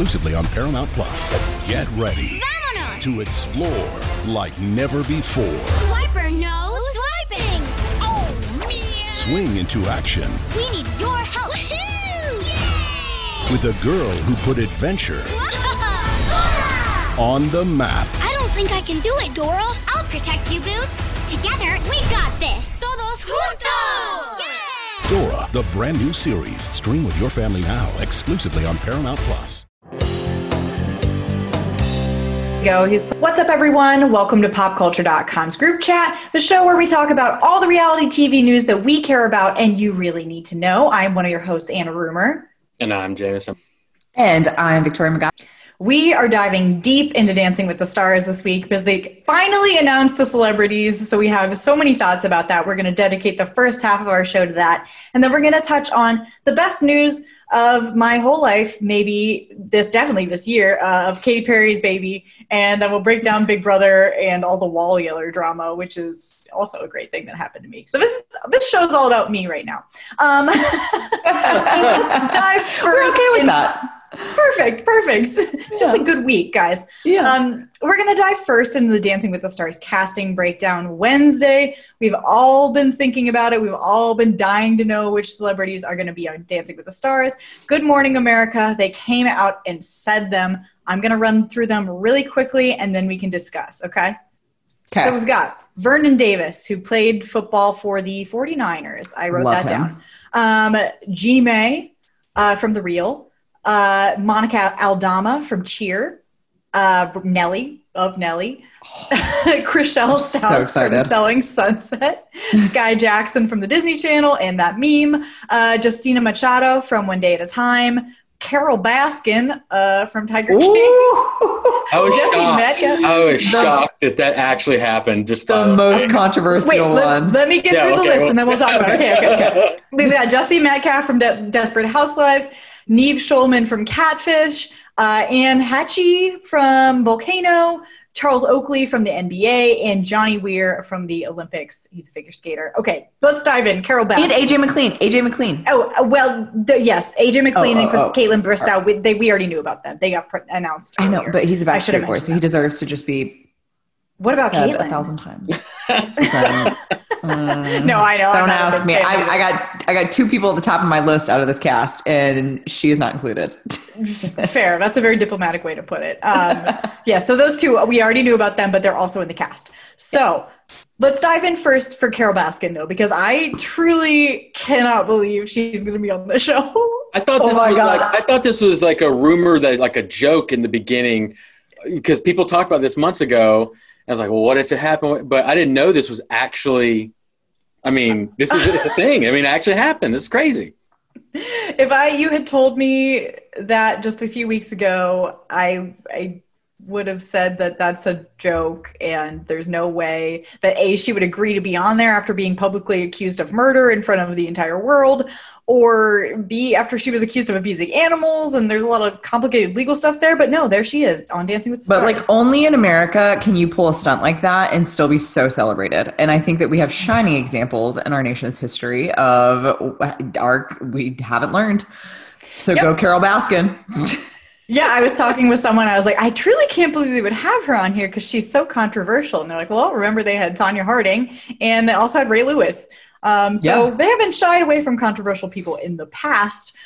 exclusively on Paramount Plus. Get ready Vámonos! to explore like never before. Swiper, no swiping! Oh, man! Swing into action We need your help! With a girl who put adventure on the map. I don't think I can do it, Dora. I'll protect you, Boots. Together, we got this. Todos juntos! Yeah! Dora, the brand new series. Stream with your family now, exclusively on Paramount Plus. Go. He's What's up, everyone? Welcome to popculture.com's group chat, the show where we talk about all the reality TV news that we care about and you really need to know. I'm one of your hosts, Anna Rumer. And I'm Jameson. And I'm Victoria McGowan. We are diving deep into Dancing with the Stars this week because they finally announced the celebrities. So we have so many thoughts about that. We're going to dedicate the first half of our show to that. And then we're going to touch on the best news of my whole life, maybe this, definitely this year, uh, of Katy Perry's baby. And then we'll break down Big Brother and all the wall yeller drama, which is also a great thing that happened to me. So this this show's all about me right now. Um, so let's dive 1st We're okay with that. Perfect, perfect. Just a good week, guys. Yeah. Um, we're going to dive first into the Dancing with the Stars casting breakdown Wednesday. We've all been thinking about it. We've all been dying to know which celebrities are going to be on Dancing with the Stars. Good Morning America. They came out and said them. I'm going to run through them really quickly and then we can discuss, okay? Okay. So we've got Vernon Davis, who played football for the 49ers. I wrote Love that him. down. Um, Jeannie Mai uh, from The Real, uh, Monica Aldama from Cheer, uh, Nelly of Nelly, Chrishell so from excited. Selling Sunset, Skai Jackson from the Disney Channel and that meme, uh, Justina Machado from One Day at a Time, Carole Baskin uh, from Tiger King. Ooh. I was Jesse shocked. Metcalfe. I was The- shocked that that actually happened. Just the by most controversial Wait, one. let me get Yeah, through the list well- and then we'll talk about it. Okay, okay, okay. We've got Jesse Metcalfe from De- Desperate Housewives, Nev Schulman from Catfish, uh, Anne Heche from Volcano, Charles Oakley from the NBA, and Johnny Weir from the Olympics. He's a figure skater. Okay, let's dive in. Carole Baskin. and AJ McLean. AJ McLean. Oh uh, well, the, yes, AJ McLean Oh, and oh, Chris, oh. Kaitlyn Bristowe. We, they, we already knew about them. They got pr- announced. I know, but he's a I should have Backstreet Boy, so he deserves to just be What about said Kaitlyn? a thousand times. So, mm, No, I know. I'm Don't ask me. I. I got I got two people at the top of my list out of this cast, and she is not included. Fair. That's a very diplomatic way to put it. Um, yeah, so those two, we already knew about them, but they're also in the cast. So let's dive in first for Carole Baskin, though, because I truly cannot believe she's going to be on the show. I thought Oh this my was God. like I thought this was like a rumor that like a joke in the beginning because people talked about this months ago. I was like, well, what if it happened? But I didn't know this was actually. I mean, this is it's a thing. I mean, it actually happened. This is crazy. if I you had told me that just a few weeks ago, I I would have said that that's a joke and there's no way that a she would agree to be on there after being publicly accused of murder in front of the entire world or b after she was accused of abusing animals and there's a lot of complicated legal stuff there but no there she is on dancing with the Stars. But like only in America can you pull a stunt like that and still be so celebrated. And I think that we have shining examples in our nation's history of uh, our we haven't learned. So Yep. go Carole Baskin. yeah i was talking with someone i was like i truly can't believe they would have her on here because she's so controversial and they're like well remember they had tonya harding and they also had ray lewis um, so Yeah. they haven't shied away from controversial people in the past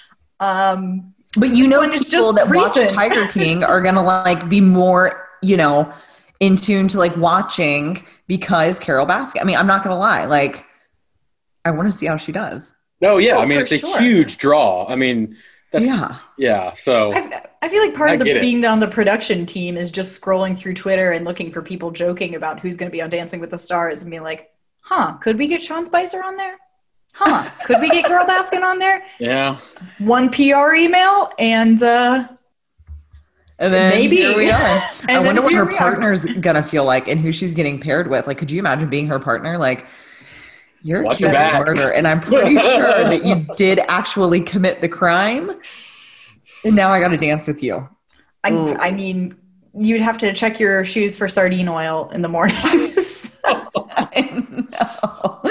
um, But you know one is people just that watch recent. Tiger King are gonna like be more, you know, in tune to like watching because Carole Baskin. I mean, I'm not gonna lie, like I want to see how she does. No, yeah. Oh, I mean, for it's a huge draw. I mean, that's yeah. yeah. so I, I feel like part I of the get it. being on the production team is just scrolling through twitter and looking for people joking about who's going to be on dancing with the stars and being like huh could we get sean spicer on there huh could we get carole baskin on there yeah. one pr email and uh And then Maybe. here we are. I wonder what her we are. partner's gonna feel like and who she's getting paired with. Like, could you imagine being her partner? Like, you're Watch your accused of murder, and I'm pretty sure that you did actually commit the crime. And now I got to dance with you. I, I mean you'd have to check your shoes for sardine oil in the mornings I know.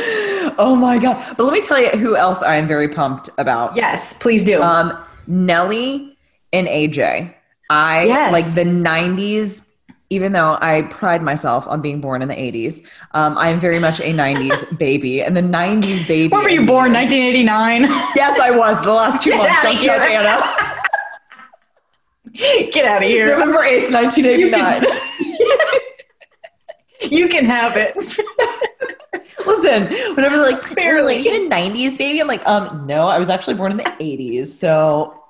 Oh my god! But let me tell you who else I am very pumped about. yes please do Um, Nelly and AJ. I Yes. like the 90s, even though I pride myself on being born in the 80s. Um, I am very much a 90s baby. And the 90s baby. When were you born? is- 1989. Yes, I was. The last two Get months. Don't judge. Anna. Get out of here. November 8th, 1989. You can have it. Listen, whenever they're like, Barely. "Oh, you a 90s baby? I'm like, um, no, I was actually born in the 80s. So,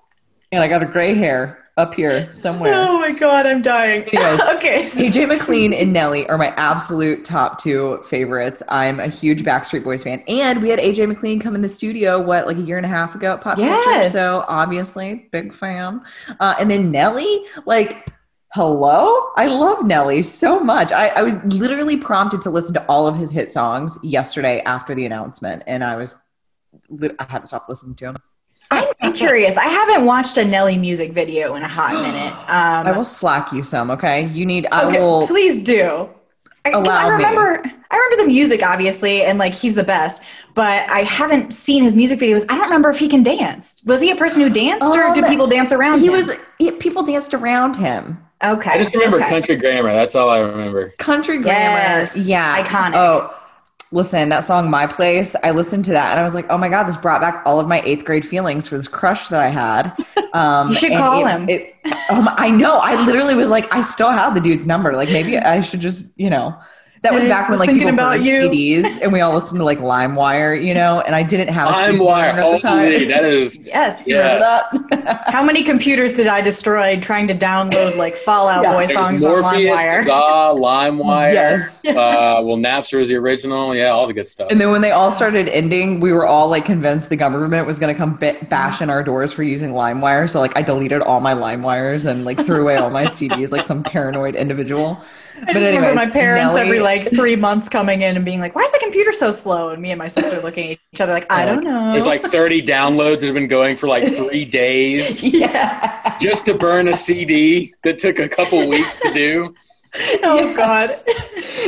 and I got a gray hair up here somewhere. Oh my god, I'm dying. Anyways. okay. so- AJ McLean and Nelly are my absolute top two favorites. I'm a huge Backstreet Boys fan. And we had AJ McLean come in the studio, what, like a year and a half ago at Pop Culture? Yes. So obviously, big fan. Uh, and then Nelly, like, hello? I love Nelly so much. I, I was literally prompted to listen to all of his hit songs yesterday after the announcement. And I was i haven't stopped listening to him. I'm, curious. I haven't watched a Nelly music video in a hot minute. Um, I will slack you some, okay? You need, I okay, will. please do. Allow I me. remember, I remember the music obviously, and like he's the best. But I haven't seen his music videos. I don't remember if he can dance. Was he a person who danced, or Um, did people dance around him? He him? was, he, people danced around him. Okay. I just remember okay. country grammar. That's all I remember. Country grammar. Yes, Yeah. iconic. Oh, listen, that song My Place, I listened to that and I was like, oh my God, this brought back all of my eighth grade feelings for this crush that I had. Um, You should call it- him. It, um, I know. I literally was like, I still have the dude's number. Like maybe I should just, you know. That was back when was like thinking people about burned you. CDs and we all listened to like LimeWire, you know, and I didn't have a I'm CD wire. player at the time. Holy, that is. Yes. Yeah. Remember that? How many computers did I destroy trying to download like Fallout Yeah. Boy There's songs on Morpheus, LimeWire? Kazaa, LimeWire. Yes. Uh, well, Napster was the original. Yeah, all the good stuff. And then when they all started ending, we were all like convinced the government was going to come ba- bash in our doors for using LimeWire. So like I deleted all my LimeWires and like threw away all my CDs like some paranoid individual. I just remember anyways, my parents Nelly- every like three months coming in and being like, "Why is the computer so slow?" And me and my sister looking at each other like, "I don't know." There's like 30 downloads that have been going for like three days yeah. just to burn a CD that took a couple weeks to do. oh god.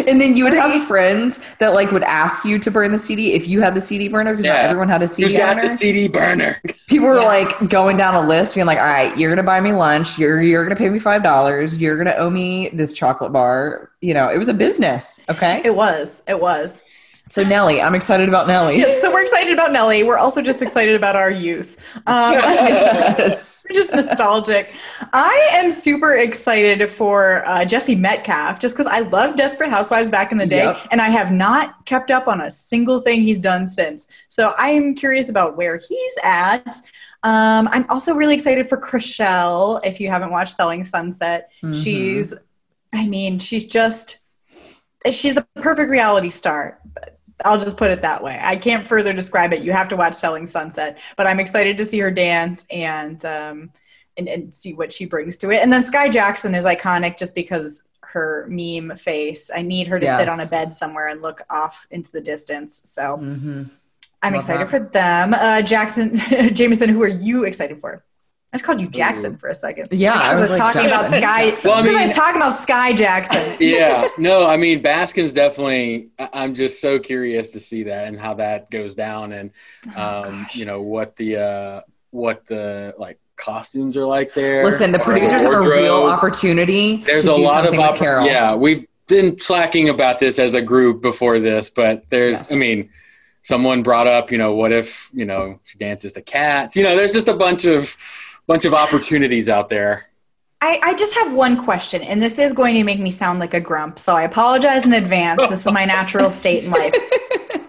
And then you would have friends that like would ask you to burn the CD if you had the CD burner because not Yeah. everyone had a CD Who's got burner. the CD burner? People were Yes. like going down a list, being like, "All right, you're gonna buy me lunch. You're you're gonna pay me five dollars. You're gonna owe me this chocolate bar." You know, it was a business. Okay, It was. It was. So Nelly, I'm excited about Nelly. Yes, so we're excited about Nelly. We're also just excited about our youth. Um, Yes. just nostalgic. I am super excited for uh, Jesse Metcalfe just because I love Desperate Housewives back in the day, Yep. and I have not kept up on a single thing he's done since. So I am curious about where he's at. Um, I'm also really excited for Chrishell. If you haven't watched Selling Sunset, Mhm. she's, I mean, she's just, she's the perfect reality star. I'll just put it that way. I can't further describe it. You have to watch Selling Sunset, but I'm excited to see her dance and um, and, and see what she brings to it. And then Skai Jackson is iconic just because her meme face. I need her to sit on a bed somewhere and look off into the distance. So Mhm. I'm Love excited that. for them. Uh, Jackson, Jameson, who are you excited for? I just called you Jackson for a second. Yeah, Because I was like, talking about Skai. Jackson. Well, I because I was talking about Skai Jackson. yeah, no, I mean Baskin's definitely. I- I'm just so curious to see that and how that goes down, and Oh, um, gosh. you know what the uh, what the like costumes are like there. Listen, the or producers have a real opportunity. There's to a do lot of something with oppor- Carole. Yeah, we've been slacking about this as a group before this, but there's. Yes. I mean, someone brought up, you know, what if you know she dances to cats? You know, there's just a bunch of bunch of opportunities out there. I, I just have one question, and this is going to make me sound like a grump, so I apologize in advance. This is my natural state in life.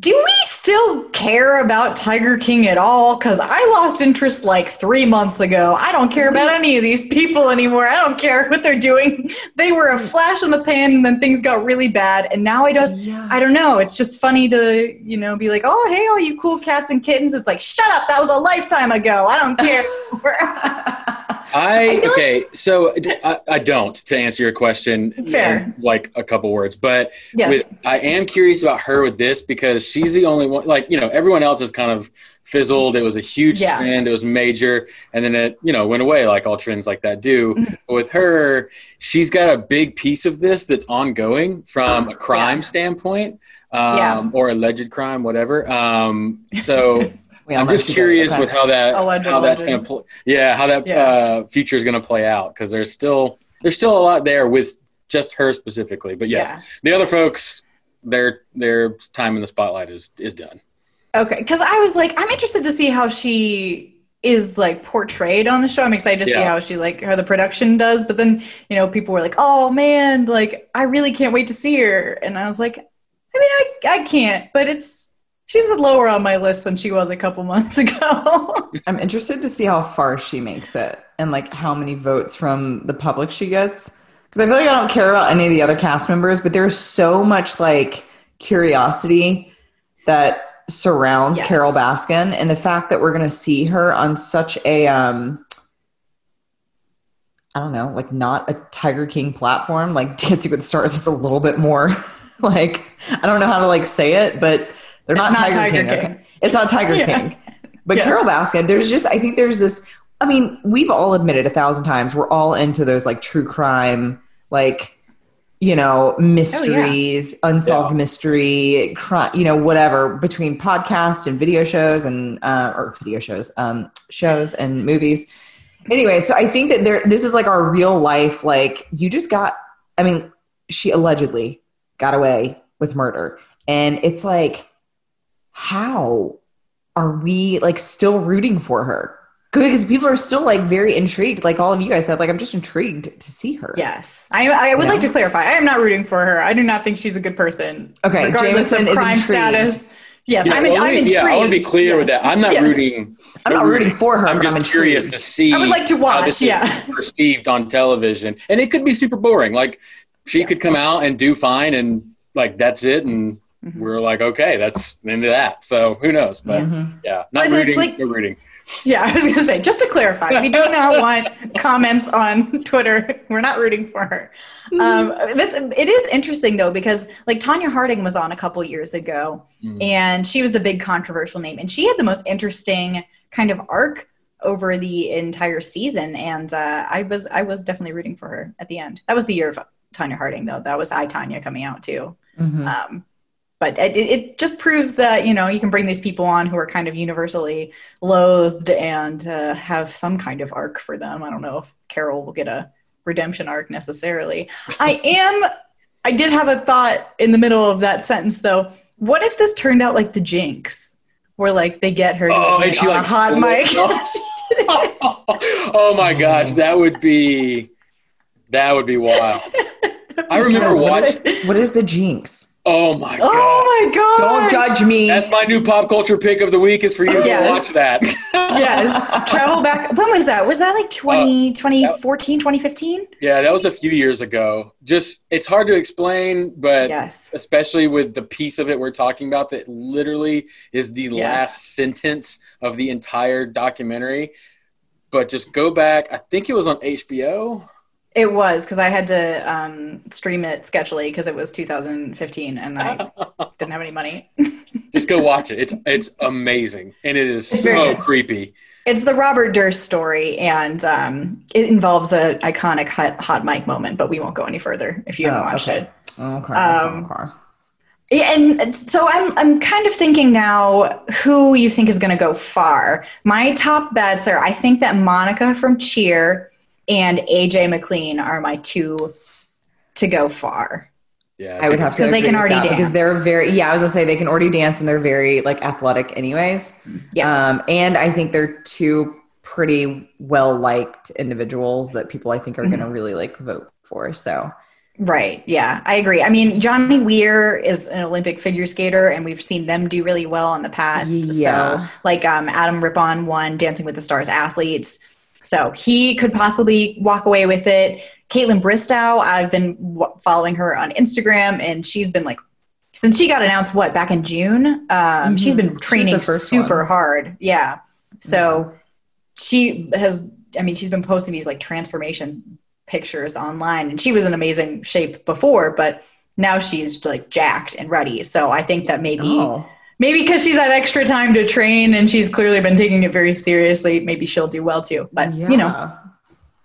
Do we still care about Tiger King at all? Because I lost interest like three months ago. I don't care about any of these people anymore. I don't care what they're doing. They were a flash in the pan, and then things got really bad. And now I just, Yeah. I don't know. It's just funny to, you know, be like, oh, hey, all you cool cats and kittens. It's like, shut up. That was a lifetime ago. I don't care. I, like- okay, so I, don't to answer your question. Fair. in, like a couple words, but Yes. with I am curious about her with this because she's the only one. Like you know, everyone else is kind of fizzled. It was a huge Yeah. trend. It was major, and then it you know went away like all trends like that do. Mm-hmm. But with her, she's got a big piece of this that's ongoing from a crime Yeah. standpoint, um, Yeah. or alleged crime, whatever. Um, so. We I'm just curious Okay. with how that Alleged, how that's going to play. Yeah, how that Yeah. uh, future is going to play out because there's still there's still a lot there with just her specifically. But yes, Yeah. the other folks, their their time in the spotlight is is done. Okay, because I was like, I'm interested to see how she is like portrayed on the show. I'm excited to see how she like how the production does. But then you know, people were like, "Oh man, like I really can't wait to see her." And I was like, I mean, I I can't, but it's she's lower on my list than she was a couple months ago. I'm interested to see how far she makes it and like how many votes from the public she gets. Because I feel like I don't care about any of the other cast members, but there's so much like curiosity that surrounds Yes. Carole Baskin and the fact that we're going to see her on such a um I don't know, like not a Tiger King platform, like Dancing with the Stars is a little bit more like I don't know how to like say it, but they're not, not Tiger, Tiger King. King. Okay. It's not Tiger Yeah. King. But Yeah. Carole Baskin, there's just I think there's this I mean, we've all admitted a thousand times we're all into those like true crime, like you know, mysteries, unsolved Yeah. mystery, crime, you know, whatever between podcast and video shows and uh, or video shows, um, shows and movies. Anyway, so I think that there, this is like our real life. Like you just got, I mean, she allegedly got away with murder, and it's like, how are we like still rooting for her? Because people are still like very intrigued. Like all of you guys said, like I'm just intrigued to see her. yes, I I would Yeah. like to clarify. I am not rooting for her. I do not think she's a good person. Okay, regardless Jameson of is crime intrigued. status. Yes, Yeah, I'm, well, I'm let me- intrigued. yeah, I want to be clear with that. I'm not Yes. rooting. I'm not rooting for her, I'm but just I'm curious to see. I would like to watch, this is yeah. perceived on television, and it could be super boring. Like she could come out and do fine, and like that's it, and Mm-hmm. we're like, okay, that's into that. So who knows? But Mm-hmm. yeah, not But rooting. like- no rooting. Yeah, I was going to say, just to clarify, we do not want comments on Twitter. We're not rooting for her. Um, this, it is interesting, though, because like Tonya Harding was on a couple years ago, Mhm. and she was the big controversial name, and she had the most interesting kind of arc over the entire season. And uh, I was I was definitely rooting for her at the end. That was the year of Tonya Harding, though. That was I Tonya coming out too. Mhm. Um, but it, it just proves that you know you can bring these people on who are kind of universally loathed and uh, have some kind of arc for them. I don't know if Carole will get a redemption arc necessarily. I am. I did have a thought in the middle of that sentence though. What if this turned out like the Jinx, where like they get her Oh, admit and she, on like, a hot mic? oh my gosh, that would be that would be wild. I remember What is- watching. What is the jinx? Oh my god. oh my god! Don't judge me. That's my new pop culture pick of the week is for you to Yes. watch that. yes, travel back. When was that? Was that like 20, Uh, 2014, 2015? yeah, that was a few years ago. Just it's hard to explain, but Yes. especially with the piece of it we're talking about that literally is the Yeah. last sentence of the entire documentary. But just go back. I think it was on HBO. It was because I had to um, stream it sketchily because it was 2015 and I didn't have any money. Just go watch it. It's it's amazing and it is It's so creepy. It's the Robert Durst story, and um, it involves an iconic hot, hot mic moment, but we won't go any further if you haven't Oh, watched okay. it. Okay. Um, okay. Yeah, and so I'm I'm kind of thinking now who you think is going to go far. My top bets are I think that Monica from Cheer and AJ McLean are my two to go far. Yeah, I would have to Because they agree can with already that because dance. they're very yeah. I was gonna say they can already dance and they're very like athletic anyways. Yes. Um, and I think they're two pretty well liked individuals that people I think are Mm-hmm. gonna really like vote for. So Right. Yeah, I agree. I mean, Johnny Weir is an Olympic figure skater, and we've seen them do really well in the past. Yeah. So, like um, Adam Rippon won Dancing with the Stars athletes. So he could possibly walk away with it. Kaitlyn Bristowe, I've been w- following her on Instagram, and she's been like, since she got announced, what, back in June? Um, She's Mhm. She been training first super one. hard. Yeah. So she has, I mean, she's been posting these like transformation pictures online and she was in amazing shape before but now she's like jacked and ready so i think that maybe oh, maybe because she's had extra time to train and she's clearly been taking it very seriously maybe she'll do well too but you know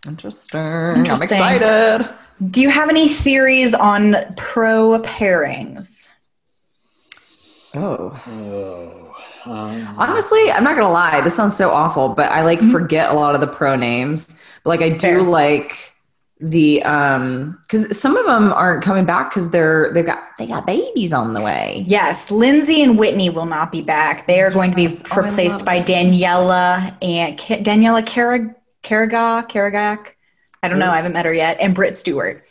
interesting. Interesting. I'm excited. do you have any theories on pro pairings Oh. Oh, um, Honestly, I'm not gonna lie. This sounds so awful, but I like forget a lot of the pro names. But like, I do Fair. like the um because some of them aren't coming back because they're they've got they got babies on the way. Yes, Lindsay and Witney will not be back. They are going to be Oh, replaced by. Daniela and Ca- Daniela Carragher, Carragak. I don't know. I haven't met her yet. And Britt Stewart,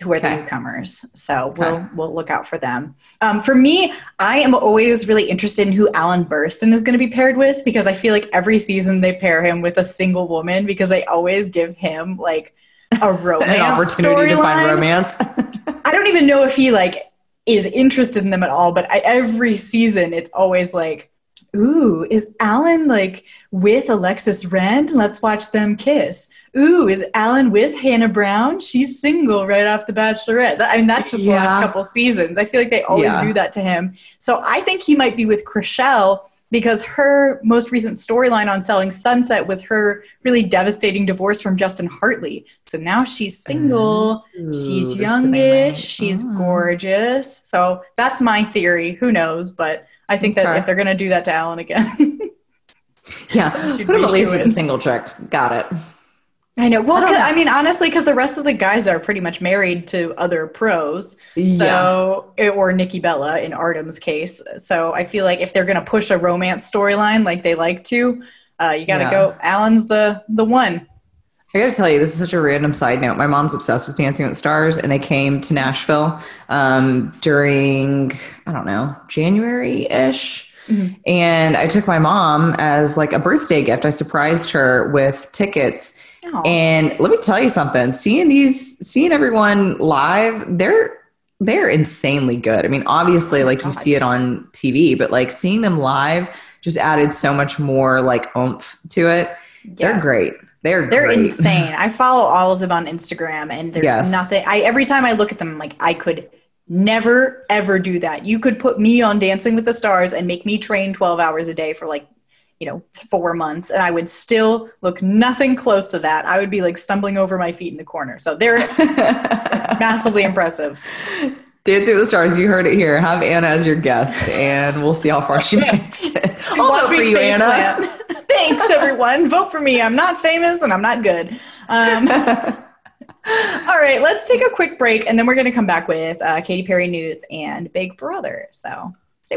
who are the newcomers. So Okay. we'll we'll look out for them. Um, for me, I am always really interested in who Alan Bersten is going to be paired with because I feel like every season they pair him with a single woman because they always give him like a romance An opportunity to find romance. I don't even know if he like is interested in them at all, but I, every season it's always like, ooh, is Alan like with Alexis Ren? Let's watch them kiss. Ooh, is Alan with Hannah Brown? She's single right off the Bachelorette. I mean, that's just the last couple seasons. I feel like they always Yeah. do that to him. So I think he might be with Chrishell because her most recent storyline on Selling Sunset with her really devastating divorce from Justin Hartley. So now she's single. She's Ooh, something youngish. She's Oh. gorgeous. So that's my theory. Who knows? But I think that Okay. if they're going to do that to Alan again, Yeah, put him at least with a single chick. Got it. I know. Well, I know. I, mean, honestly, because the rest of the guys are pretty much married to other pros. Yeah. So, or Nikki Bella in Artem's case. So I feel like if they're going to push a romance storyline like they like to, uh, you got to Yeah. go. Alan's the the one. I gotta tell you, this is such a random side note. My mom's obsessed with Dancing with the Stars, and they came to Nashville um, during, I don't know, January ish. Mhm. And I took my mom as like a birthday gift. I surprised her with tickets. And let me tell you something seeing these, seeing everyone live, they're they're insanely good. I mean, obviously, oh like you see it on TV, but like seeing them live just added so much more like oomph to it. They're great. They're They're great. insane. I follow all of them on Instagram, and there's Yes. nothing. I every time I look at them, I'm like I could never ever do that. You could put me on Dancing with the Stars and make me train 12 hours a day for like, you know, four months, and I would still look nothing close to that. I would be like stumbling over my feet in the corner. So they're massively impressive. Dance with the Stars, you heard it here. Have Anna as your guest, and we'll see how far she makes it. I'll vote for you, Anna. plant. Thanks, everyone. Vote for me. I'm not famous and I'm not good. Um, all right, let's take a quick break and then we're going to come back with uh, Katy Perry news and Big Brother. So stay.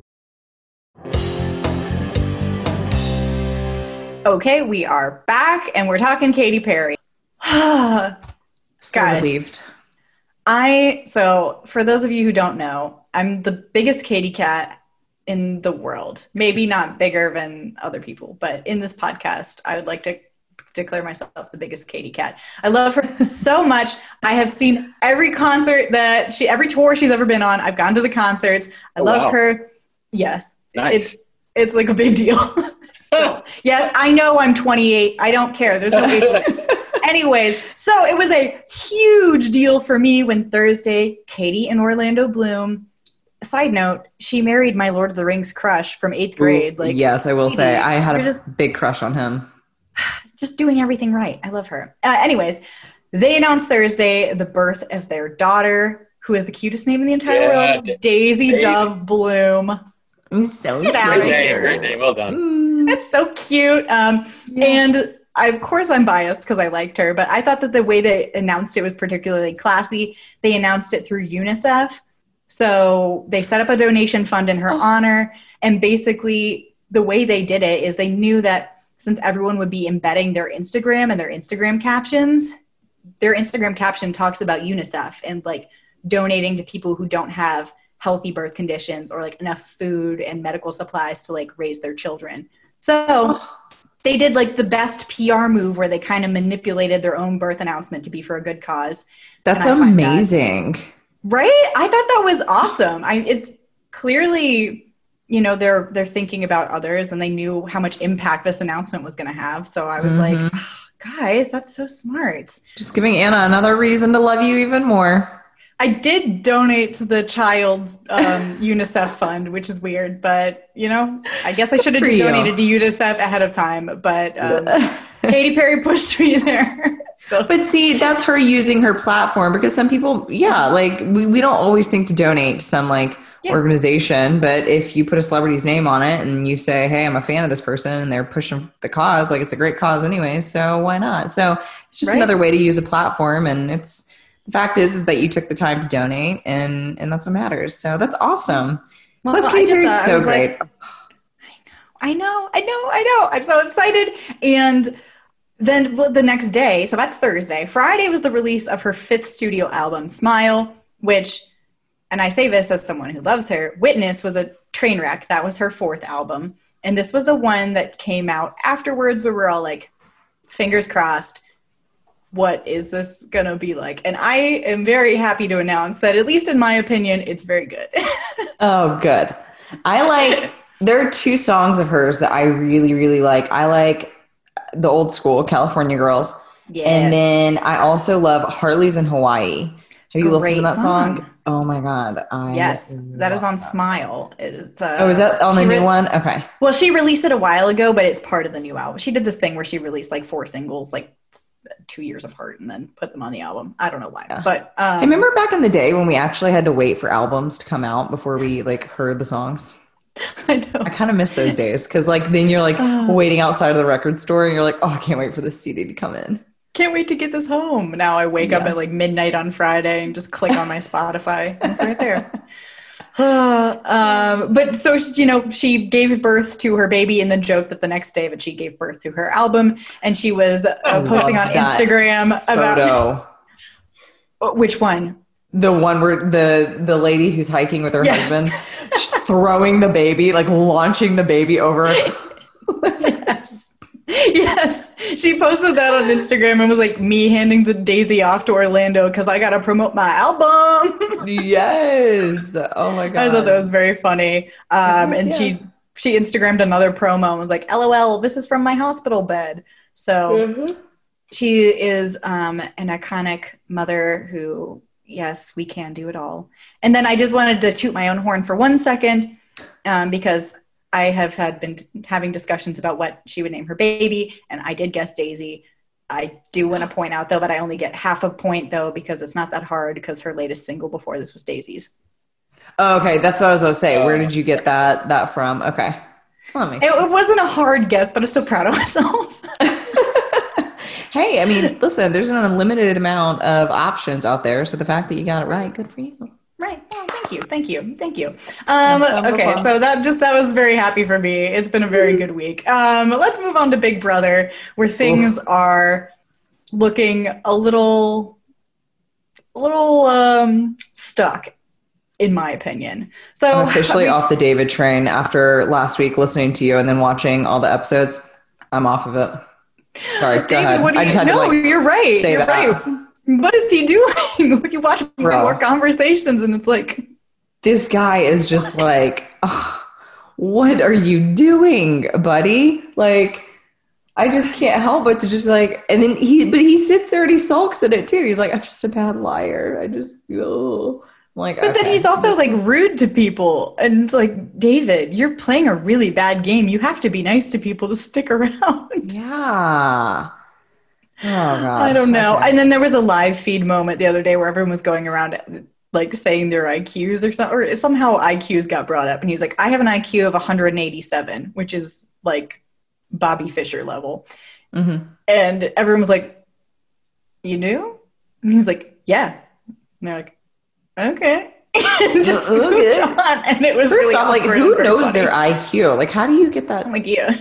Okay, we are back and we're talking Katy Perry. So Guys. relieved. I so for those of you who don't know, I'm the biggest Katy cat in the world. Maybe not bigger than other people, but in this podcast, I would like to declare myself the biggest Katy cat. I love her so much. I have seen every concert that she every tour she's ever been on. I've gone to the concerts. I Oh, love wow. her. Yes. Nice. It's it's like a big deal. so, yes, I know I'm 28. I don't care. There's no age limit. Anyways, so it was a huge deal for me when Thursday, Katy and Orlando Bloom. Side note, she married my Lord of the Rings crush from eighth grade. Like, yes, I will say I had a just- big crush on him. just doing everything right. I love her. Uh, anyways, they announced Thursday the birth of their daughter, who is the cutest name in the entire Yeah, world, Da- Daisy, Daisy. Dove Bloom. So Get out of here. great name. Well done. Mm. It's so cute. Um, And I, of course, I'm biased because I liked her, but I thought that the way they announced it was particularly classy. They announced it through UNICEF. So they set up a donation fund in her honor. And basically, the way they did it is they knew that since everyone would be embedding their Instagram and their Instagram captions, their Instagram caption talks about UNICEF and like donating to people who don't have healthy birth conditions or like enough food and medical supplies to like raise their children. So they did like the best PR move where they kind of manipulated their own birth announcement to be for a good cause. That's find that- amazing. Right? I thought that was awesome. I it's clearly you know they're they're thinking about others and they knew how much impact this announcement was going to have. So I was like, Mhm. "Ah, guys, that's so smart. Just giving Anna another reason to love you even more. I did donate to the child's um, UNICEF fund, which is weird, but you know, I guess I should have just donated to UNICEF ahead of time. But um, Katy Perry pushed me there. so But see, that's her using her platform because some people, yeah, like we, we don't always think to donate to some like Yeah. organization, but if you put a celebrity's name on it and you say, hey, I'm a fan of this person and they're pushing the cause, like it's a great cause anyway, so why not? So it's just Right. another way to use a platform. And it's the fact is, is that you took the time to donate and, and that's what matters. So that's awesome. Well, Plus, I Katy just Perry's I so great. like, I know, I know, I know. I'm so excited. And then well, the next day, so that's Thursday. Friday was the release of her fifth studio album, Smile, which, and I say this as someone who loves her, Witness was a train wreck. That was her fourth album. And this was the one that came out afterwards where we're all like, fingers crossed. What is this going to be like? And I am very happy to announce that, at least in my opinion, it's very good. Oh, good. I like, there are two songs of hers that I really, really like. I like the old school California Girls. yeah. And then I also love Harley's in Hawaii. Have you listened to that song? song. Oh my God. I Yes, that is on Smile. It's, uh, Oh, is that on the she new re- one? Okay. Well, she released it a while ago, but it's part of the new album. She did this thing where she released like four singles, like two years apart, and then put them on the album. I don't know why, Yeah. but um, I remember back in the day when we actually had to wait for albums to come out before we like heard the songs. I know. I kind of miss those days because like then you're like waiting outside of the record store and you're like, oh, I can't wait for this CD to come in. Can't wait to get this home. Now I wake up at like midnight on Friday and just click on my Spotify. and It's right there. um, but so she- you know, she gave birth to her baby, and then joked that the next day that she gave birth to her album, and she was uh, posting on Instagram about which one? The one where the the lady who's hiking with her Yes. husband, throwing the baby, like launching the baby over. yes. She posted that on Instagram and was like me handing the daisy off to Orlando because I gotta promote my album. yes. Oh my god. I thought that was very funny. Um, and Yes. she she Instagrammed another promo and was like, LOL, this is from my hospital bed. So Mhm. she is um, an iconic mother who, yes, we can do it all. And then I did wanted to toot my own horn for one second um, because I have had been having discussions about what she would name her baby, and I did guess Daisy. I do want to oh. point out though but I only get half a point though because it's not that hard because her latest single before this was Daisies. Oh, okay, that's what I was going to say. Where did you get that that from? Okay. Well, It, it wasn't a hard guess, but I'm so proud of myself. hey, I mean, listen, there's an unlimited amount of options out there. So the fact that you got it right, good for you. Right. Well, thank you. Thank you. Thank you. Um, okay. So that just, that was very happy for me. It's been a very good week. Um, let's move on to Big Brother where things are looking a little, a little, um, stuck in my opinion. So I'm officially off the David train after last week listening to you and then watching all the episodes. I'm off of it. Sorry, go David, ahead. what do I you, just had no, like you're right. say You're that. right. What is he doing? you watch Bro. more conversations and it's like, this guy is just like, "Ugh, what are you doing, buddy? Like, I just can't help but to just like, and then he, but he sits there and he sulks at it too. He's like, I'm just a bad liar. I just, oh, I'm like, But then he's also like rude to people. And it's like, David, you're playing a really bad game. You have to be nice to people to stick around. yeah. Oh god. I don't know. Okay. And then there was a live feed moment the other day where everyone was going around like saying their IQs or something, or somehow IQs got brought up. And he's like, I have an IQ of 187, which is like Bobby Fischer level. Mhm. And everyone was like, You knew? And he's like, Yeah. And they're like, Okay. and just Okay. moved on. And it was First really off, like, who knows funny. their IQ? Like, how do you get that? Idea.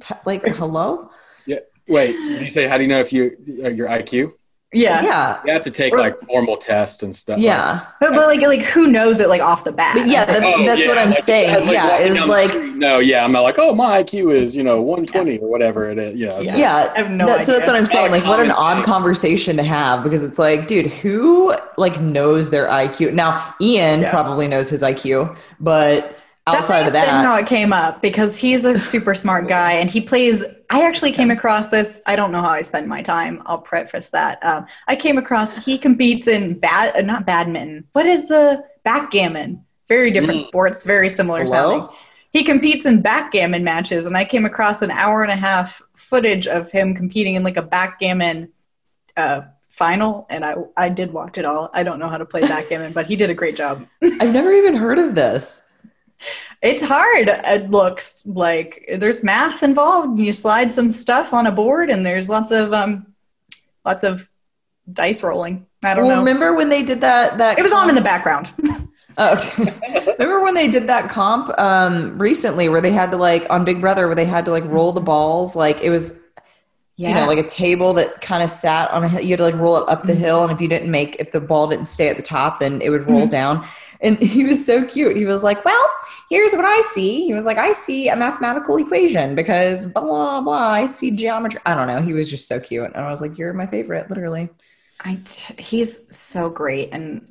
T- like, hello? Yeah. Wait, did you say how do you know if you uh, your IQ? Yeah. Yeah. You have to take like formal tests and stuff. Yeah. But, but like like who knows it like off the bat? But yeah, that's Oh, that's yeah, what I'm like, saying. like, yeah, walking is like street. no, yeah, I'm not like, oh, my IQ is you know 120 or whatever it is. Yeah, it's yeah, I have no that- so that's what I'm saying. Like, what an odd thing. conversation to have because it's like, dude, who like knows their IQ? Now, Ian Yeah. probably knows his IQ, but That outside may of that, how it came up because he's a super smart guy and he plays. I actually came across this. I don't know how I spend my time. I'll preface that. Um, I came across he competes in bad, uh, not badminton. What is the backgammon? Very different Mm. sports, very similar Hello? sounding. He competes in backgammon matches, and I came across an hour and a half footage of him competing in like a backgammon uh, final, and I I did watch it all. I don't know how to play backgammon, but he did a great job. I've never even heard of this. It's hard. It looks like there's math involved. You slide some stuff on a board, and there's lots of um, lots of dice rolling. I don't Well, know. remember when they did that? That It was on in the background. Oh, okay. Remember when they did that comp um, recently, where they had to like on Big Brother, where they had to like roll the balls? Like it was, yeah, you know, like a table that kind of sat on a hill. You had to like roll it up the mm-hmm. hill, and if you didn't make, if the ball didn't stay at the top, then it would roll mm-hmm. down. And he was so cute. He was like, "Well, here's what I see." He was like, "I see a mathematical equation because blah blah blah. I see geometry." I don't know. He was just so cute, and I was like, "You're my favorite, literally." I, he's so great, and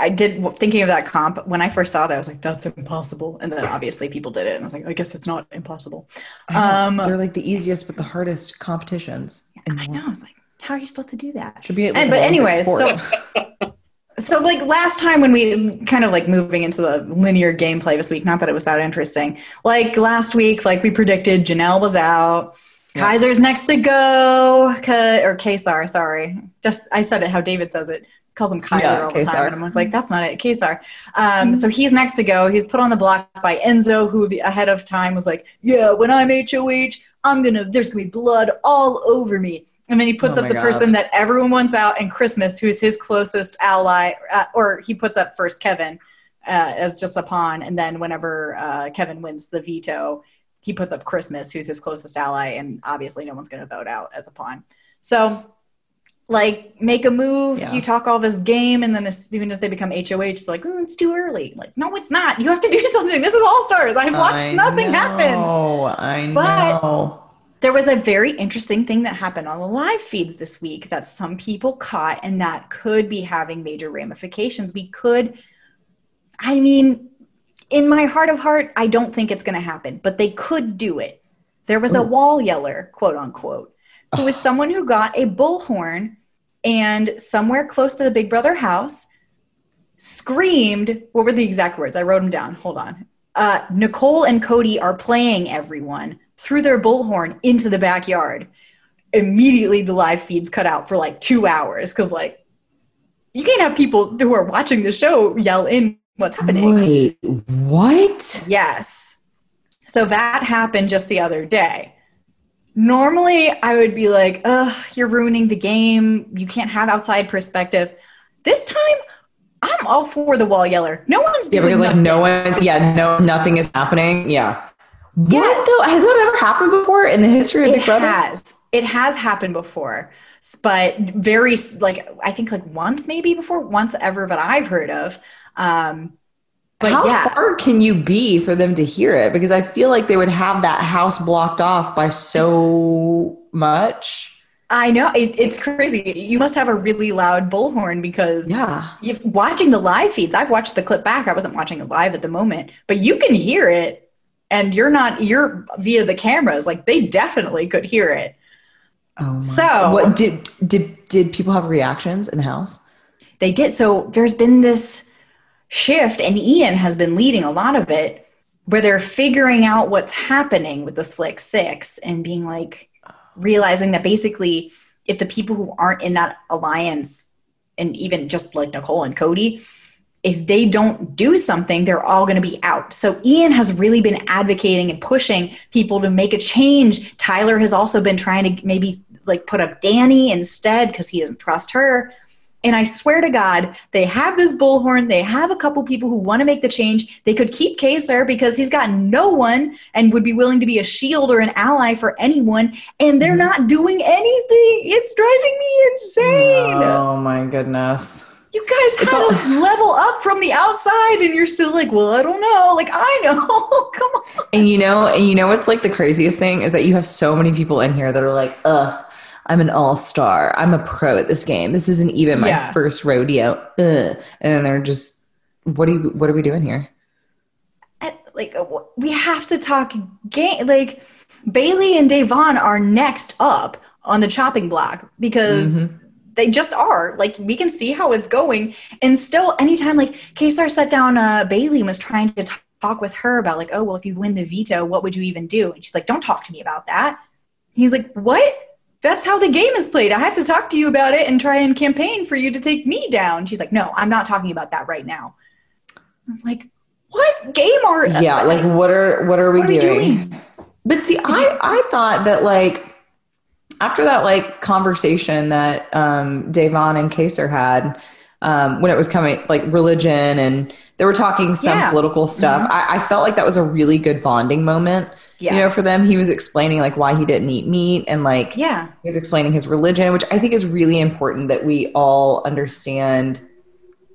I did thinking of that comp when I first saw that. I was like, "That's impossible," and then obviously people did it, and I was like, "I guess it's not impossible." Um, They're like the easiest but the hardest competitions. I know. I was like, "How are you supposed to do that?" Should be. Like And- but anyways, sport. so so like last time when we kind of like moving into the linear gameplay this week, not that it was that interesting. Like last week, like we predicted, Janelle was out. Kaiser's next to go, or Kaysar. Sorry, just I said it how David says it. Calls him Kaiser Yeah, all the Kaysar. time, and I was like, "That's not it, Kaysar." Um, so he's next to go. He's put on the block by Enzo, who the, ahead of time was like, "Yeah, when I'm HOH, I'm gonna. There's gonna be blood all over me." And then he puts Oh up the God. person that everyone wants out, and Christmas, who's his closest ally, uh, or he puts up first Kevin uh, as just a pawn, and then whenever uh, Kevin wins the veto, he puts up Christmas, who's his closest ally, and obviously no one's going to vote out as a pawn. So, like, make a move, Yeah. you talk all this game, and then as soon as they become HOH, it's like, oh, it's too early. Like, no, it's not. You have to do something. This is All Stars. I've watched I nothing happen. know, I But- know. There was a very interesting thing that happened on the live feeds this week that some people caught, and that could be having major ramifications. We could, I mean, in my heart of heart, I don't think it's going to happen, but they could do it. There was a wall yeller, quote unquote, who was someone who got a bullhorn and somewhere close to the Big Brother house screamed. What were the exact words? I wrote them down. Hold on. Uh, Nicole and Cody are playing everyone through their bullhorn into the backyard. Immediately, the live feeds cut out for like two hours because, like, you can't have people who are watching the show yell in what's happening. Wait, what? Yes. So that happened just the other day. Normally, I would be like, ugh, you're ruining the game. You can't have outside perspective. This time, I'm all for the wall yeller. No one's doing Yeah, because like no one's yeah, no nothing is happening. Yeah. What Yes. though? Has that ever happened before in the history of it Big Brother? has. It has happened before, but very like I think like once maybe before, once ever that I've heard of. Um, but How yeah, far can you be for them to hear it? Because I feel like they would have that house blocked off by so much. I know it, it's crazy. You must have a really loud bullhorn because Yeah. if watching the live feeds, I've watched the clip back. I wasn't watching it live at the moment, but you can hear it, and you're not you're via the cameras. Like they definitely could hear it. Oh my. So- what did did did people have reactions in the house? They did. So there's been this shift, and Ian has been leading a lot of it, where they're figuring out what's happening with the Slick Six and being like, realizing that basically, if the people who aren't in that alliance, and even just like Nicole and Cody, if they don't do something, they're all going to be out. So Ian has really been advocating and pushing people to make a change. Tyler has also been trying to maybe like put up Dani instead because he doesn't trust her. And I swear to God, they have this bullhorn. They have a couple people who want to make the change. They could keep Kaysar because he's got no one and would be willing to be a shield or an ally for anyone. And they're mm-hmm. not doing anything. It's driving me insane. Oh my goodness. You guys It's had all- to level up from the outside, and you're still like, well, I don't know. Like, I know. Come on. And you know, and you know what's like the craziest thing is that you have so many people in here that are like, ugh, I'm an all star. I'm a pro at this game. This isn't even my Yeah. first rodeo. Ugh. And then they're just, what are you, what are we doing here? Like, uh, we have to talk game. Like, Bayleigh and Da'Vonne are next up on the chopping block because they just are. Like, we can see how it's going. And still, anytime, like, Kaysar sat down uh, Bayleigh was trying to talk with her about, like, oh, well, if you win the veto, what would you even do? And she's like, don't talk to me about that. He's like, what? That's how the game is played. I have to talk to you about it and try and campaign for you to take me down. She's like, no, I'm not talking about that right now. I was like, what game are Yeah, like what are what are we What are doing? doing? But see, I I thought that like after that like conversation that um Da'Vonne and Kaysar had um when it was coming like religion and they were talking some Yeah. political stuff, I, I felt like that was a really good bonding moment. You know, for them, he was explaining like why he didn't eat meat and like Yeah. he was explaining his religion, which I think is really important that we all understand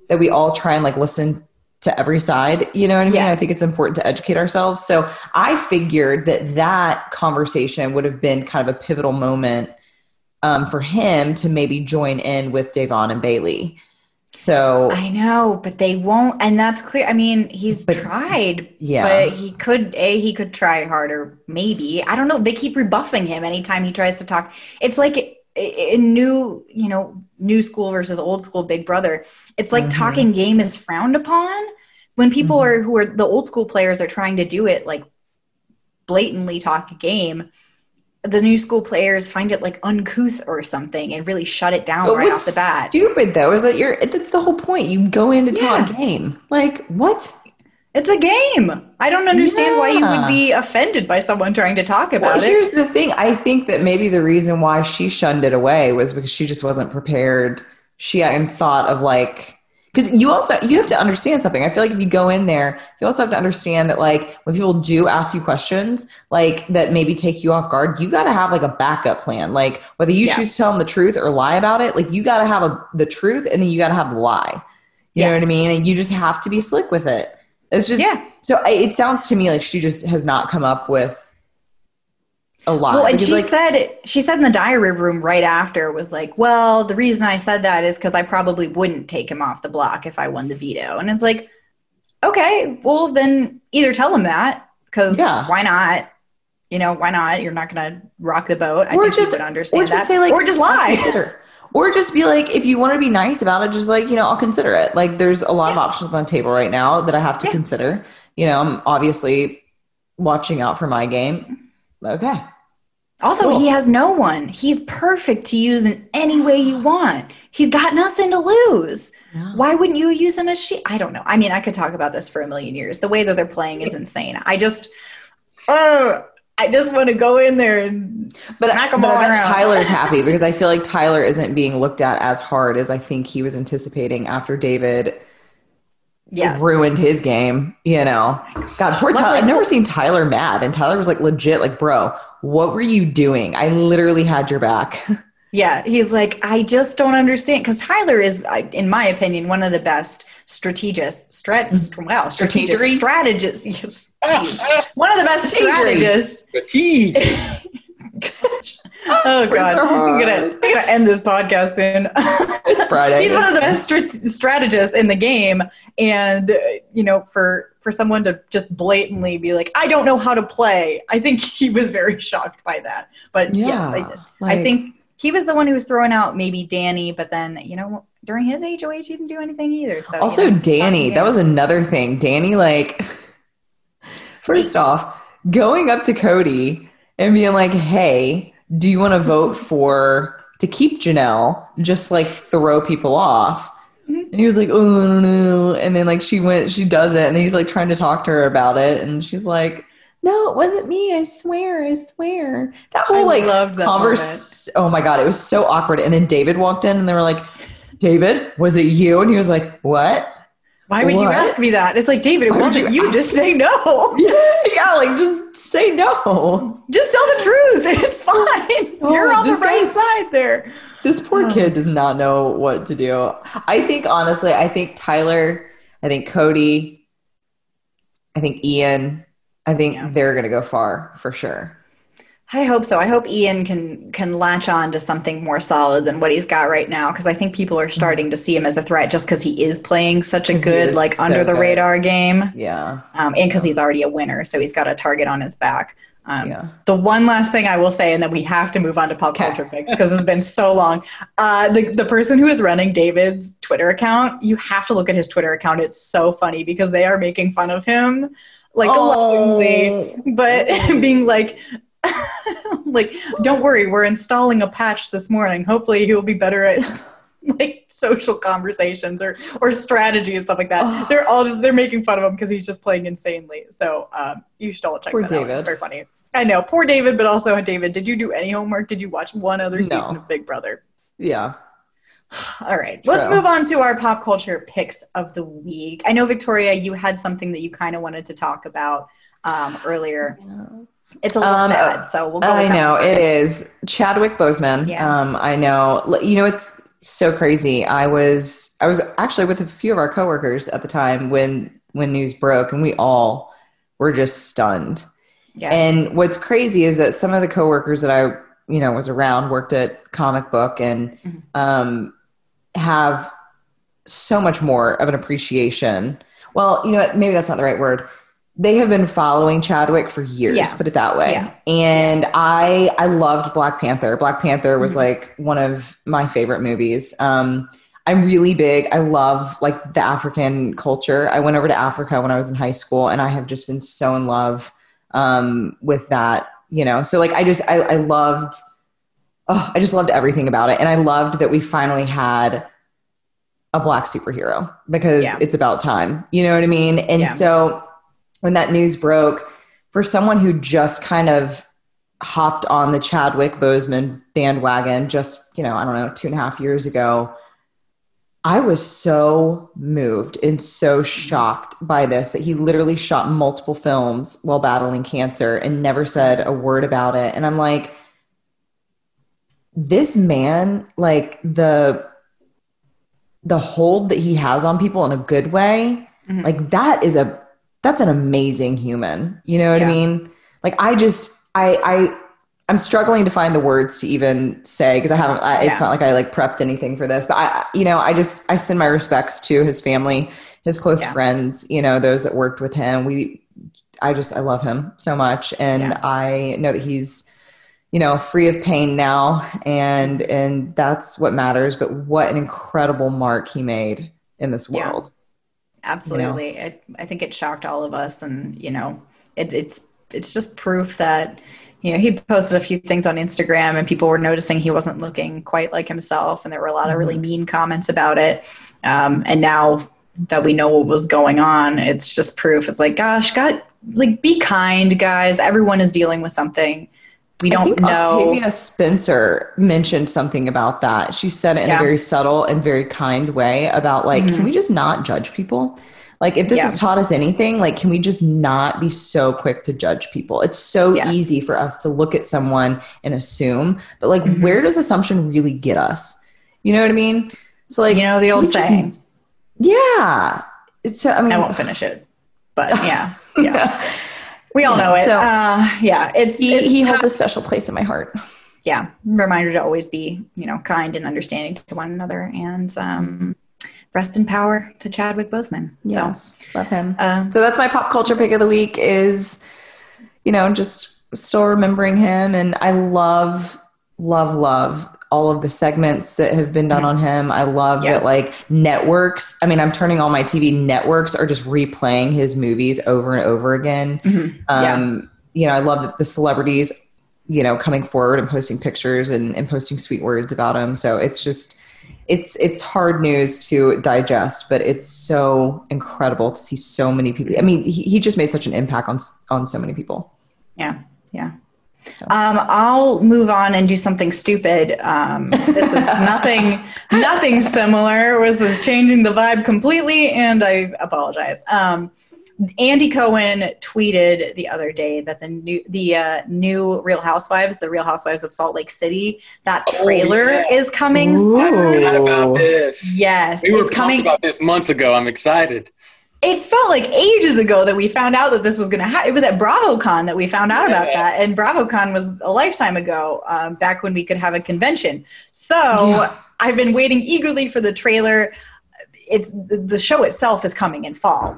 that we all try and like listen to every side. You know what I mean? Yeah. I think it's important to educate ourselves. So I figured that that conversation would have been kind of a pivotal moment um, for him to maybe join in with Da'Vonne and Bayleigh. So I know, but they won't, and that's clear. I mean, he's But- tried, Yeah. but he could a he could try harder. Maybe I don't know. They keep rebuffing him anytime he tries to talk. It's like in new, you know, new school versus old school Big Brother. It's like Mhm. talking game is frowned upon when people Mhm. are who are the old school players are trying to do it like blatantly talk game. The new school players find it like uncouth or something and really shut it down But right off the bat. stupid though is that you're that's the whole point. You go in to talk Yeah. game. Like what? It's a game. I don't understand why you would be offended by someone trying to talk about Well, it. here's the thing. I think that maybe the reason why she shunned it away was because she just wasn't prepared. She hadn't thought of like because you also you have to understand something. I feel like if you go in there, you also have to understand that like when people do ask you questions like that maybe take you off guard, you got to have like a backup plan. Like whether you Yeah. choose to tell them the truth or lie about it, like you got to have a, the truth and then you got to have the lie. You know what I mean? And you just have to be slick with it. It's just Yeah. So I, it sounds to me like she just has not come up with a lot. well, and she like, said she said in the diary room right after was like, "Well, the reason I said that is because I probably wouldn't take him off the block if I won the veto." And it's like, okay, well then either tell him that because Yeah. why not? You know, why not? You're not going to rock the boat. I or think just would understand or just that. say like or just lie. consider. Or just be like, if you want to be nice about it, just like, you know, I'll consider it. Like, there's a lot of options on the table right now that I have to Yeah. consider. You know, I'm obviously watching out for my game. Okay. Also, Cool. he has no one. He's perfect to use in any way you want. He's got nothing to lose. Yeah. Why wouldn't you use him as she? I don't know. I mean, I could talk about this for a million years. The way that they're playing is insane. I just, oh, I just want to go in there and But, smack them but all around. Tyler's happy because I feel like Tyler isn't being looked at as hard as I think he was anticipating after David yes. ruined his game. You know, oh God, poor Tyler. I've never seen Tyler mad, and Tyler was like legit, like, bro, what were you doing? I literally had your back. Yeah, he's like, I just don't understand because Tyler is, in my opinion, one of the best strategists. Strat, mm-hmm. st- wow, strategic Strategery? strategists. Yes, ah, ah. one of the best Strategery. strategists. Fatigue. Oh God, I'm gonna. I'm gonna end this podcast soon. It's Friday. He's one of the best strat- strategists in the game, and uh, you know, for for someone to just blatantly be like, "I don't know how to play," I think he was very shocked by that. But yes, I Yeah, did. I think he was the one who was throwing out maybe Dani, but then you know, during his HOH, he didn't do anything either. So you Also, know, Dani, that was another thing. Dani, like, first off, going up to Cody and being like, hey, do you want to vote for to keep Janelle? Just like throw people off. Mm-hmm. And he was like, oh, no. And then, like, she went, she does it. And he's like trying to talk to her about it. And she's like, no, it wasn't me. I swear. I swear. That whole I like that converse. Oh my God. It was so awkward. And then David walked in and they were like, David, was it you? And he was like, what? Why would you ask me that? It's like, David, it wasn't you you. Just say no. yeah, like just say no. Just tell the truth. It's fine. Oh, You're on the this guy- right side there. This poor kid does not know what to do. I think honestly, I think Tyler, I think Cody, I think Ian, I think Yeah. they're gonna go far for sure. I hope so. I hope Ian can can latch on to something more solid than what he's got right now because I think people are starting to see him as a threat just because he is playing such a good like so under the good. radar game, Yeah. um, and because he's already a winner, so he's got a target on his back. Um, Yeah. The one last thing I will say, and then we have to move on to pop culture picks because it's been so long. Uh, the the person who is running David's Twitter account, you have to look at his Twitter account. It's so funny because they are making fun of him, like lovingly, but being like. like don't worry we're installing a patch this morning. Hopefully he'll be better at like social conversations or or strategy and stuff like that. Oh. they're all just they're making fun of him because he's just playing insanely. So um you should all check Poor that out. It's David. very funny. I know poor david but also david did you do any homework? Did you watch one other No. season of big brother? Yeah. all right let's move on to our pop culture picks of the week. I know victoria you had something that you kind of wanted to talk about um earlier it's a little Um, sad so we'll go I know it Chadwick Boseman. Yeah. Um, I know. You know, it's so crazy. I was I was actually with a few of our coworkers at the time when when news broke, and we all were just stunned. yeah And what's crazy is that some of the coworkers that I, you know, was around worked at comic book and Mhm. um, have so much more of an appreciation. Well, you know, maybe that's not the right word. They have been following Chadwick for years, Yeah. put it that way. Yeah. And I, I loved Black Panther. Black Panther was Mhm. like one of my favorite movies. Um, I'm really big. I love like the African culture. I went over to Africa when I was in high school, and I have just been so in love um, with that. You know, so like I just I, I loved. Oh, I just loved everything about it, and I loved that we finally had a black superhero because Yeah. it's about time. You know what I mean? And so when that news broke, for someone who just kind of hopped on the Chadwick Boseman bandwagon just, you know, I don't know, two and a half years ago, I was so moved and so shocked by this that he literally shot multiple films while battling cancer and never said a word about it. And I'm like, this man, like the the hold that he has on people in a good way, Mhm. like that is a that's an amazing human. You know what I mean? Like I just I I I'm struggling to find the words to even say because I haven't. I, It's Yeah. not like I like prepped anything for this, but I, you know, I just I send my respects to his family, his close Yeah. friends, you know, those that worked with him. We, I just I love him so much, and Yeah. I know that he's, you know, free of pain now, and and that's what matters. But what an incredible mark he made in this Yeah. world. Absolutely. I, I think it shocked all of us. And, you know, it, it's, it's just proof that, you know, he posted a few things on Instagram and people were noticing he wasn't looking quite like himself. And there were a lot of really mean comments about it. Um, and now that we know what was going on, it's just proof. It's like, gosh, God, like be kind, guys. Everyone is dealing with something. We don't think know. Octavia Spencer mentioned something about that. She said it in Yeah. a very subtle and very kind way about like, Mhm. can we just not judge people? Like, if this Yeah. has taught us anything, like, can we just not be so quick to judge people? It's so Yes. easy for us to look at someone and assume, but like, Mhm. where does assumption really get us? You know what I mean? So, like, you know, the old we just- saying. yeah. It's, I mean, I won't finish it. But yeah, yeah. We all Yeah, know it. so- uh, yeah, it's he, it's he holds a special place in my heart. yeah reminder to always be you know kind and understanding to one another and um rest in power to chadwick boseman Yes, love him. so um, So that's my pop culture pick of the week is, you know, just still remembering him. And I love, love, love all of the segments that have been done on him. I love Mm-hmm. Yeah. that like networks, I mean, I'm turning on my TV, networks are just replaying his movies over and over again. mhm. yeah Um, You know, I love that the celebrities, you know, coming forward and posting pictures and, and posting sweet words about him. So it's just, it's it's hard news to digest, but it's so incredible to see so many people. I mean, he, he just made such an impact on on so many people. yeah yeah Um, I'll move on and do something stupid. Um, this is nothing, nothing similar. This is changing the vibe completely, and I apologize. Um, Andy Cohen tweeted the other day that the new the uh, new Real Housewives, the Real Housewives of Salt Lake City, that Oh, trailer yeah. is coming. I soon. forgot about this. Yes, we were it's coming coming. about this months ago. I'm excited. It's felt like ages ago that we found out that this was going to happen. It was at BravoCon that we found out about that, and BravoCon was a lifetime ago, um, back when we could have a convention. So Yeah. I've been waiting eagerly for the trailer. It's the show itself is coming in fall,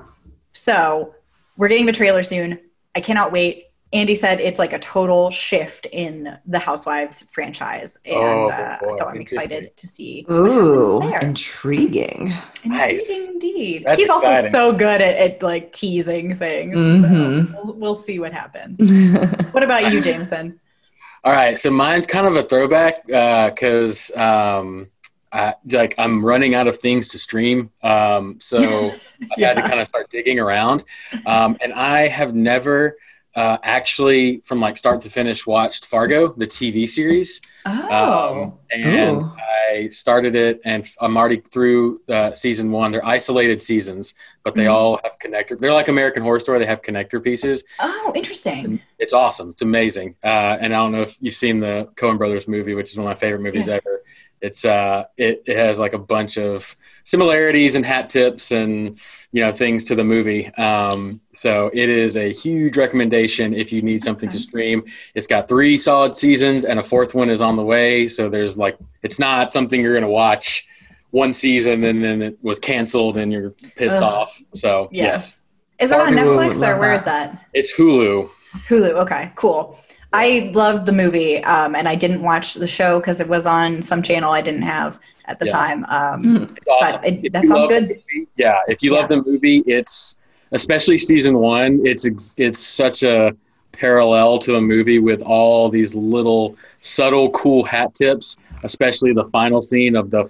so we're getting the trailer soon. I cannot wait. Andy said it's like a total shift in the Housewives franchise, and Oh, uh, so I'm excited to see. Ooh, there. intriguing. Nice. Indeed. That's He's also so good at, at like teasing things. Mhm. So we'll, we'll see what happens. what about you, Jameson? All right, so mine's kind of a throwback because um, I, like I'm running out of things to stream, um, so I've had to kind of start digging around, um, and I have never uh, actually, from like start to finish, watched Fargo, the TV series. Oh, Um, and Ooh. I started it, and I'm already through uh, season one. They're isolated seasons, but they Mhm. all have connector. They're like American Horror Story. They have connector pieces. oh, interesting. It's awesome. It's amazing. Uh, and I don't know if you've seen the Coen Brothers movie, which is one of my favorite movies Yeah. ever. It's uh, it, it has like a bunch of similarities and hat tips and you know things to the movie. Um, so it is a huge recommendation if you need something to stream. It's got three solid seasons and a fourth one is on the way. So there's like it's not something you're gonna watch one season and then it was canceled and you're pissed Ugh. off. So Yes. yes, Is that on Netflix or love where that. is that? it's Hulu. Hulu. Okay, cool. I loved the movie, um, and I didn't watch the show because it was on some channel I didn't have at the Yeah. time. Um, Mm. It's awesome. But it- If that sounds good. movie- yeah, if you Yeah. love the movie, it's especially season one. It's it's such a parallel to a movie with all these little subtle, cool hat tips. Especially the final scene of the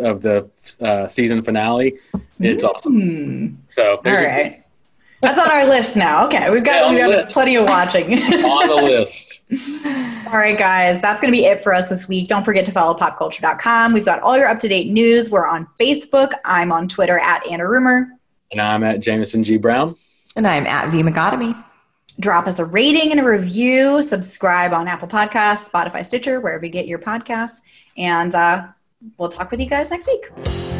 of the uh, season finale. It's awesome. hmm. So All there's a- right. That's on our list now. Okay, we've got on we've got plenty of watching. on the list. All right, guys, that's going to be it for us this week. Don't forget to follow popculture.com. We've got all your up to date news. We're on Facebook. I'm on Twitter at Anna Rumer. And I'm at Jameson G Brown. And I'm at V Megatomy. Drop us a rating and a review. Subscribe on Apple Podcasts, Spotify, Stitcher, wherever you get your podcasts. And uh, we'll talk with you guys next week.